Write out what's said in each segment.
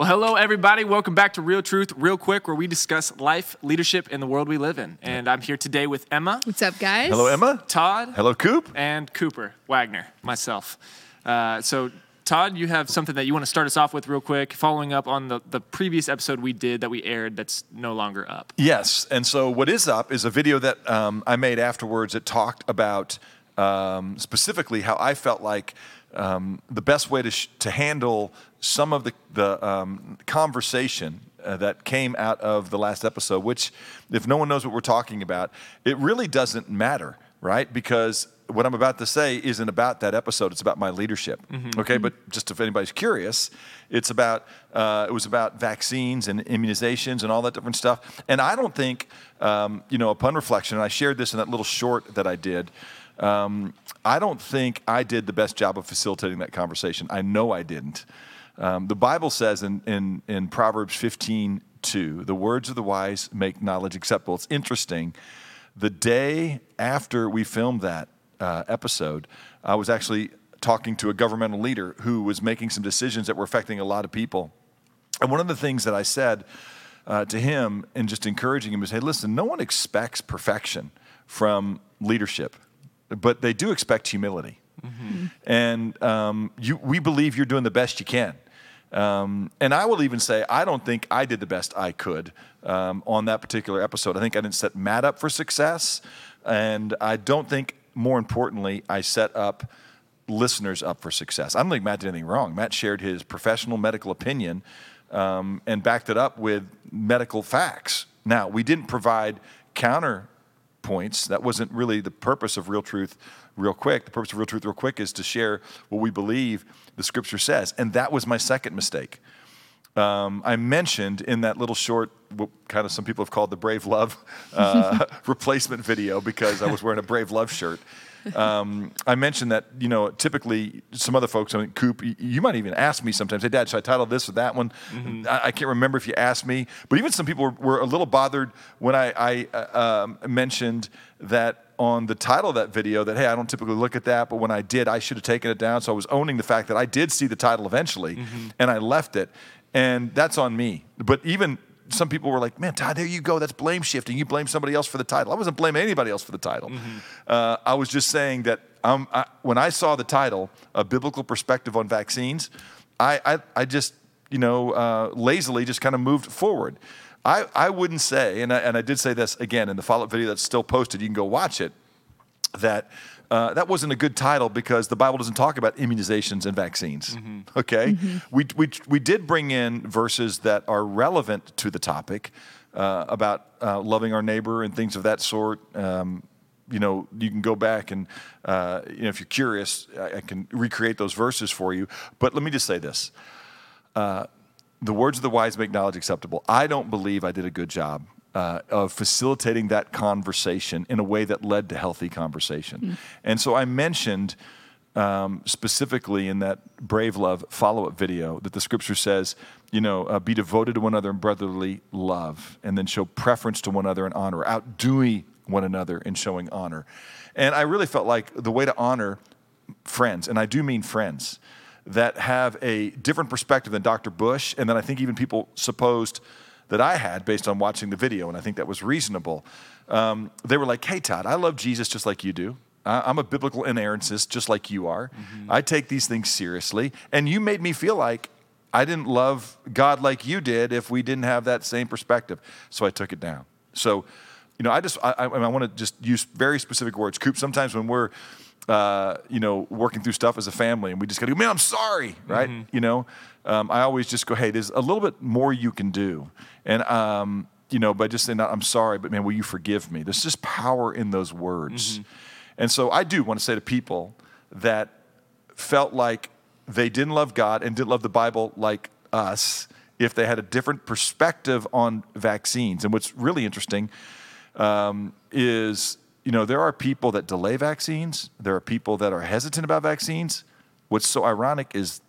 Well, hello, everybody. Welcome back to Real Truth, Real Quick, where we discuss life, leadership, and the world we live in. And I'm here today with Emma, What's up, guys? Hello, Emma. Todd, Hello, Coop. and Cooper Wagner, myself. Uh, so, Todd, you have something that you want to start us off with real quick, following up on the, the previous episode we did that we aired that's no longer up. Yes, and so what is up is a video that um, I made afterwards that talked about um, specifically how I felt like um, the best way to, sh- to handle some of the, the um, conversation uh, that came out of the last episode, which, if no one knows what we're talking about, it really doesn't matter, right? Because what I'm about to say isn't about that episode. It's about my leadership. Okay, but just if anybody's curious, it's about uh, it was about vaccines and immunizations and all that different stuff. And I don't think, um, you know, upon reflection, and I shared this in that little short that I did. Um, I don't think I did the best job of facilitating that conversation. I know I didn't. Um, the Bible says in, in, in Proverbs 15, 2, the words of the wise make knowledge acceptable. It's interesting. The day after we filmed that uh, episode, I was actually talking to a governmental leader who was making some decisions that were affecting a lot of people. And one of the things that I said uh, to him and just encouraging him is hey, listen, no one expects perfection from leadership, but they do expect humility. And um, you, we believe you're doing the best you can. Um, and I will even say, I don't think I did the best I could um, on that particular episode. I think I didn't set Matt up for success. And I don't think, more importantly, I set up listeners up for success. I don't think Matt did anything wrong. Matt shared his professional medical opinion um, and backed it up with medical facts. Now, we didn't provide counterpoints. That wasn't really the purpose of Real Truth Real Quick. The purpose of Real Truth Real Quick is to share what we believe the scripture says. And that was my second mistake. Um, I mentioned in that little short, what kind of some people have called the Brave Love uh, replacement video because I was wearing a Brave Love shirt. Um, I mentioned that, you know, typically some other folks, I mean, Coop, you might even ask me sometimes, hey, Dad, should I title this or that one? I, I can't remember if you asked me, but even some people were, were a little bothered when I, I uh, um, mentioned that on the title of that video that, hey, I don't typically look at that, but when I did, I should have taken it down. So I was owning the fact that I did see the title eventually and I left it. And that's on me. But even some people were like, man, Todd, there you go. That's blame shifting. You blame somebody else for the title. I wasn't blaming anybody else for the title. Uh, I was just saying that um, I, when I saw the title, A Biblical Perspective on Vaccines, I, I, I just, you know, uh, lazily just kind of moved forward. I, I wouldn't say, and I, and I did say this again in the follow up video that's still posted, you can go watch it, that uh, that wasn't a good title because the Bible doesn't talk about immunizations and vaccines. Okay? We, we, we did bring in verses that are relevant to the topic uh, about uh, loving our neighbor and things of that sort. Um, you know, you can go back and, uh, you know, if you're curious, I, I can recreate those verses for you. But let me just say this the words of the wise make knowledge acceptable. I don't believe I did a good job uh, of facilitating that conversation in a way that led to healthy conversation. And so I mentioned um, specifically in that Brave Love follow up video that the scripture says, you know, uh, be devoted to one another in brotherly love, and then show preference to one another in honor, outdoing one another in showing honor. And I really felt like the way to honor friends, and I do mean friends, that have a different perspective than Dr. Bush, and then I think even people supposed that I had based on watching the video, and I think that was reasonable. Um, they were like, hey, Todd, I love Jesus just like you do. I- I'm a biblical inerrantist just like you are. I take these things seriously, and you made me feel like I didn't love God like you did if we didn't have that same perspective. So I took it down. So, you know, I just I, I, I want to just use very specific words. Coop, sometimes when we're uh, you know working through stuff as a family and we just got to go, man, I'm sorry, right? You know, um, I always just go, hey, there's a little bit more you can do, and um, you know, by just saying, I'm sorry, but man, will you forgive me? There's just power in those words, and so I do want to say to people that felt like they didn't love God and didn't love the Bible like us if they had a different perspective on vaccines. And what's really interesting um, is, you know, there are people that delay vaccines, there are people that are hesitant about vaccines. What's so ironic is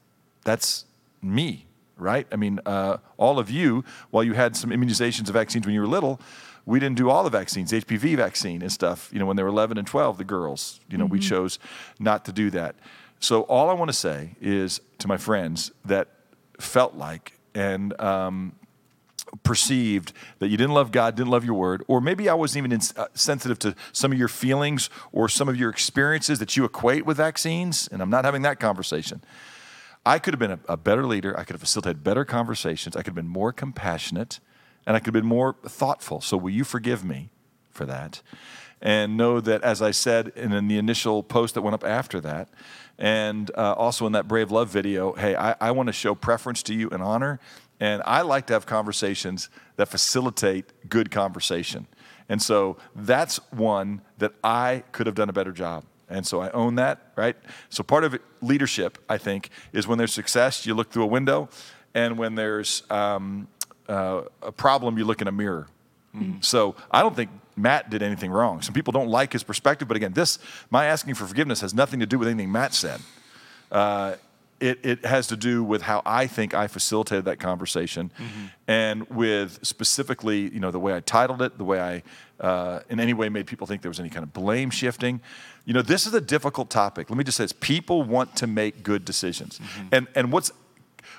that's me, right? I mean, uh, all of you, while you had some immunizations of vaccines when you were little, we didn't do all the vaccines, HPV vaccine and stuff. You know, when they were 11 and 12, the girls, you know, we chose not to do that. So all I want to say is to my friends that felt like and um, perceived that you didn't love God, didn't love your word, or maybe I wasn't even uh, sensitive to some of your feelings or some of your experiences that you equate with vaccines, and I'm not having that conversation. I could have been a, a better leader. I could have facilitated better conversations. I could have been more compassionate, and I could have been more thoughtful. So, will you forgive me for that? And know that, as I said in, in the initial post that went up after that, and uh, also in that Brave Love video, hey, I, I want to show preference to you and honor and I like to have conversations that facilitate good conversation. And so that's one that I could have done a better job. And so I own that, right? So part of it, leadership, I think, is when there's success, you look through a window, and when there's um, uh, a problem, you look in a mirror. Mm-hmm. So I don't think Matt did anything wrong. Some people don't like his perspective, but again, this my asking for forgiveness has nothing to do with anything Matt said. Uh, it, it has to do with how I think I facilitated that conversation, mm-hmm. and with specifically, you know, the way I titled it, the way I, uh, in any way, made people think there was any kind of blame shifting. You know, this is a difficult topic. Let me just say this: people want to make good decisions, mm-hmm. and and what's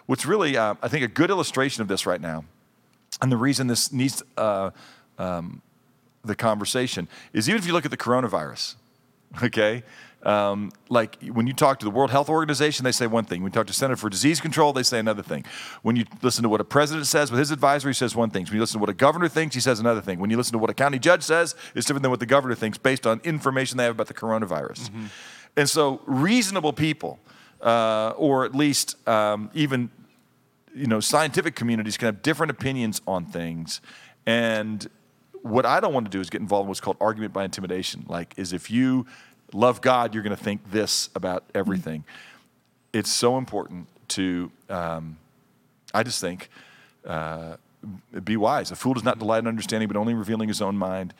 what's really, uh, I think, a good illustration of this right now, and the reason this needs uh, um, the conversation is even if you look at the coronavirus, okay um, like when you talk to the World Health Organization, they say one thing. When you talk to Center for Disease Control, they say another thing. When you listen to what a president says with his advisory, he says one thing. When you listen to what a governor thinks, he says another thing. When you listen to what a county judge says, it's different than what the governor thinks based on information they have about the coronavirus. Mm-hmm. And so, reasonable people, uh, or at least um, even you know, scientific communities can have different opinions on things. And what I don't want to do is get involved in what's called argument by intimidation. Like, is if you love God, you're going to think this about everything. Mm-hmm. It's so important to, um, I just think, uh, be wise. A fool does not delight in understanding, but only revealing his own mind.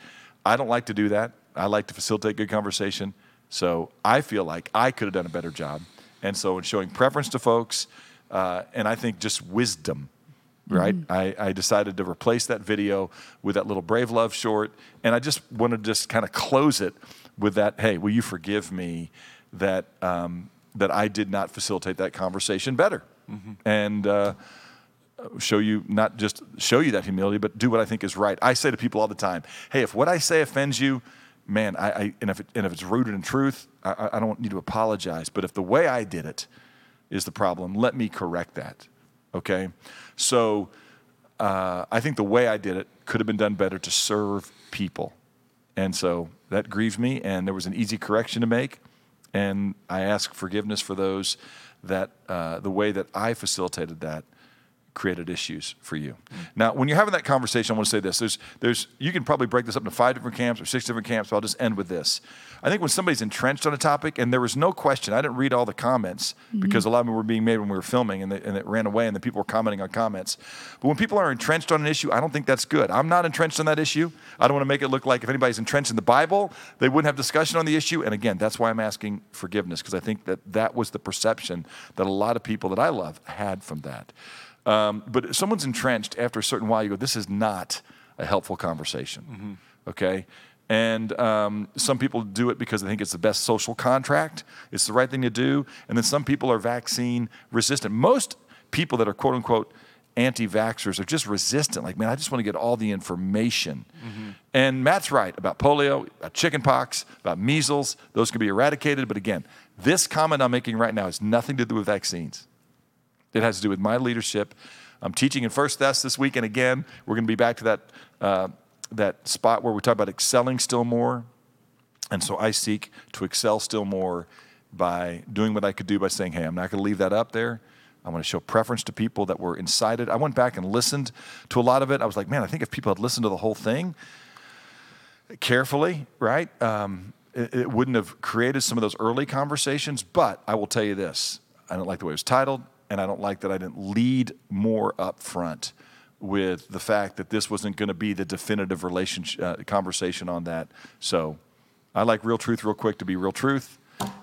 I don't like to do that. I like to facilitate good conversation. So I feel like I could have done a better job. And so in showing preference to folks, uh, and I think just wisdom, right? Mm-hmm. I, I, decided to replace that video with that little Brave Love short. And I just wanted to just kind of close it with that, hey, will you forgive me that, um, that I did not facilitate that conversation better? Mm-hmm. And uh, show you, not just show you that humility, but do what I think is right. I say to people all the time, hey, if what I say offends you, man, I, I and, if it, and if it's rooted in truth, I, I don't need to apologize. But if the way I did it is the problem, let me correct that. Okay? So uh, I think the way I did it could have been done better to serve people. And so that grieved me, and there was an easy correction to make. And I ask forgiveness for those that uh, the way that I facilitated that created issues for you. Mm-hmm. Now, when you're having that conversation, I want to say this: there's, there's, you can probably break this up into five different camps or six different camps. But I'll just end with this. I think when somebody's entrenched on a topic, and there was no question, I didn't read all the comments mm-hmm. because a lot of them were being made when we were filming, and, they, and it ran away, and the people were commenting on comments. But when people are entrenched on an issue, I don't think that's good. I'm not entrenched on that issue. I don't want to make it look like if anybody's entrenched in the Bible, they wouldn't have discussion on the issue. And again, that's why I'm asking forgiveness because I think that that was the perception that a lot of people that I love had from that. Um, but if someone's entrenched after a certain while, you go, this is not a helpful conversation. Mm-hmm. Okay? And um, some people do it because they think it's the best social contract, it's the right thing to do. And then some people are vaccine resistant. Most people that are quote unquote anti vaxxers are just resistant. Like, man, I just want to get all the information. Mm-hmm. And Matt's right about polio, about chickenpox, about measles. Those can be eradicated. But again, this comment I'm making right now has nothing to do with vaccines. It has to do with my leadership. I'm teaching in First Thess this week, and again, we're going to be back to that, uh, that spot where we talk about excelling still more. And so I seek to excel still more by doing what I could do by saying, hey, I'm not going to leave that up there. I want to show preference to people that were incited. I went back and listened to a lot of it. I was like, man, I think if people had listened to the whole thing carefully, right, um, it, it, wouldn't have created some of those early conversations. But I will tell you this I don't like the way it was titled and I don't like that I didn't lead more up front with the fact that this wasn't going to be the definitive relationship uh, conversation on that. So I like real truth real quick to be real truth,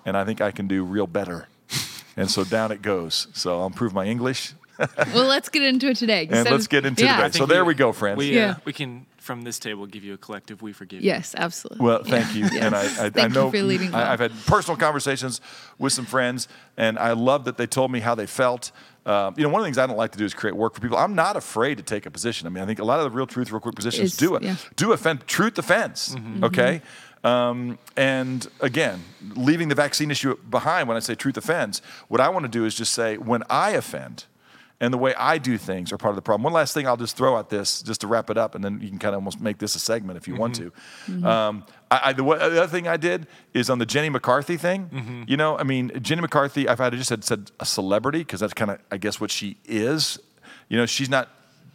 and I think I can do real better. and so down it goes. So I'll improve my English. well, let's get into it today. And let's get into yeah. the I bed. think So there we- we go, friends. We, Yeah. uh, we can, from this table, give you a collective we forgive you. Yes, absolutely. Well, thank you. And I, I, I Thank you know for leading well. I, I've had personal conversations with some friends, and I love that they told me how they felt. Um, you know, one of the things I don't like to do is create work for people. I'm not afraid to take a position. I mean, I think a lot of the real truth, real quick positions Is- do it. yeah. Do offend truth offense. Okay. Um, and again, leaving the vaccine issue behind when I say truth offends, what I want to do is just say when I offend, and the way I do things are part of the problem. One last thing I'll just throw at this, just to wrap it up, and then you can kind of almost make this a segment if you want to. Um, I, I, the, the other thing I did is on the Jenny McCarthy thing. You know, I mean, Jenny McCarthy, I've had just had said a celebrity because that's kind of, I guess, what she is. You know, she's not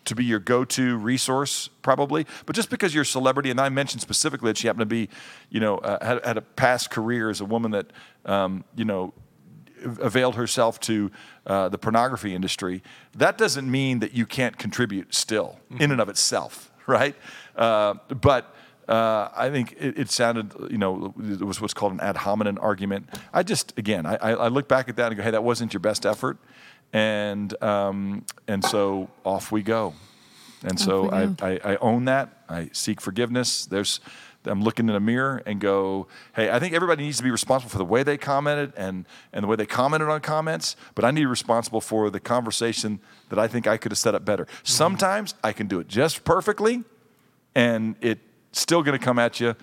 to be your go-to resource probably but just because you're a celebrity and i mentioned specifically that she happened to be you know uh, had, had a past career as a woman that um, you know availed herself to uh, the pornography industry, that doesn't mean that you can't contribute still in and of itself, right? Uh, but uh, I think it, it sounded, you know, it was what's called an ad hominem argument. I just, again, I, I I look back at that and go, hey, that wasn't your best effort. And, um, and so off we go. And so I. I, I own that. I seek forgiveness. There's, I'm looking in a mirror and go, hey, I think everybody needs to be responsible for the way they commented and, and the way they commented on comments, but I need to be responsible for the conversation that I think I could have set up better. Mm-hmm. Sometimes I can do it just perfectly and it's still going to come at you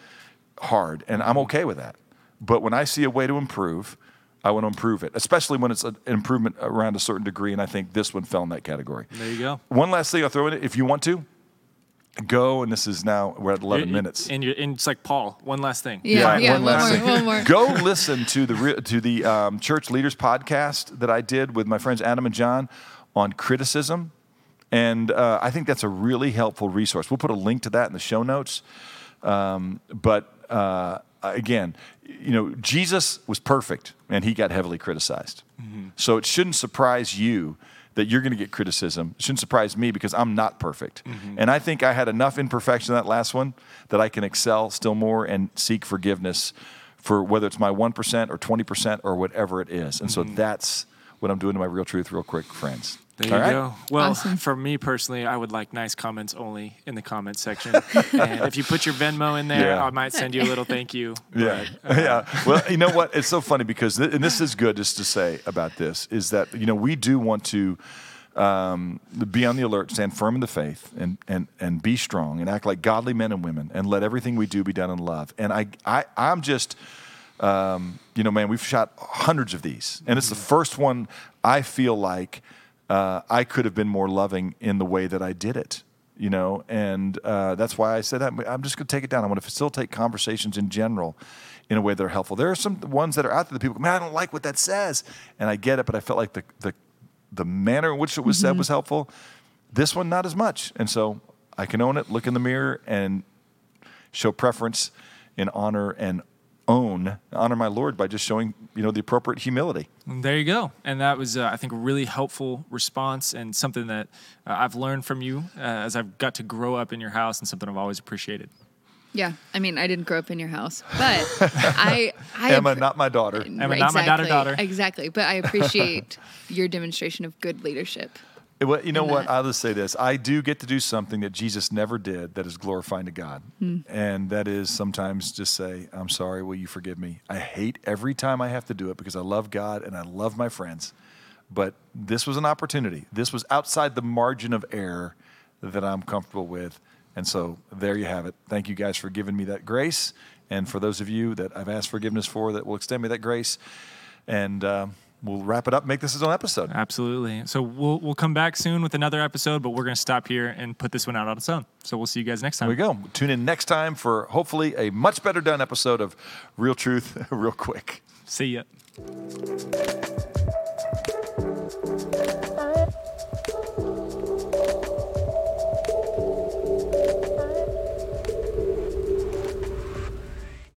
hard, and I'm mm-hmm. okay with that. But when I see a way to improve, I want to improve it, especially when it's an improvement around a certain degree, and I think this one fell in that category. There you go. One last thing I'll throw in it, if you want to, go, and this is now, we're at 11 You- minutes. And, you're, and it's like Paul. One last thing. Yeah, Fine, yeah, one one, last more, thing. one more. Go listen to the re- to the um, Church Leaders podcast that I did with my friends Adam and John on criticism, and uh, I think that's a really helpful resource. We'll put a link to that in the show notes. Um, but uh, again, you know, Jesus was perfect, and he got heavily criticized. So it shouldn't surprise you that you're going to get criticism. It shouldn't surprise me because I'm not perfect. Mm-hmm. And I think I had enough imperfection in that last one that I can excel still more and seek forgiveness for whether it's my 1% or 20% or whatever it is. And so mm-hmm. that's what I'm doing to my real truth, real quick, friends. There you All right? go. Well, Awesome. for me personally, I would like nice comments only in the comment section. and if you put your Venmo in there, Yeah. I might send you a little thank you. Yeah, But, uh, yeah. Well, you know what? It's so funny because, th- and this is good just to say about this is that you know we do want to um, be on the alert, stand firm in the faith, and and and be strong, and act like godly men and women, and let everything we do be done in love. And I, I I'm just. Um, you know, man, we've shot hundreds of these, and it's the first one I feel like uh, I could have been more loving in the way that I did it. You know, and uh, that's why I said I'm, I'm just going to take it down. I want to facilitate conversations in general in a way that are helpful. There are some ones that are out there that people, go, man, I don't like what that says, and I get it, but I felt like the the the manner in which it was said was helpful. This one, not as much, and so I can own it. Look in the mirror and show preference in honor and own honor my Lord by just showing you know the appropriate humility. There you go. And that was, uh, I think, a really helpful response and something that uh, I've learned from you uh, as I've got to grow up in your house and something I've always appreciated. Yeah, I mean, I didn't grow up in your house, but I, I Emma, appre- not my daughter. Emma, not my daughter, daughter. Exactly, but I appreciate your demonstration of good leadership. Well, you know what? I'll just say this. I do get to do something that Jesus never did that is glorifying to God. And that is sometimes just say, I'm sorry, will you forgive me? I hate every time I have to do it because I love God and I love my friends. But this was an opportunity. This was outside the margin of error that I'm comfortable with. And so there you have it. Thank you guys for giving me that grace. And for those of you that I've asked forgiveness for, that will extend me that grace. And um, we'll wrap it up, make this its own episode. Absolutely. So we'll, we'll come back soon with another episode, but we're going to stop here and put this one out on its own. So we'll see you guys next time. There we go. Tune in next time for hopefully a much better done episode of Real Truth, real quick. See ya.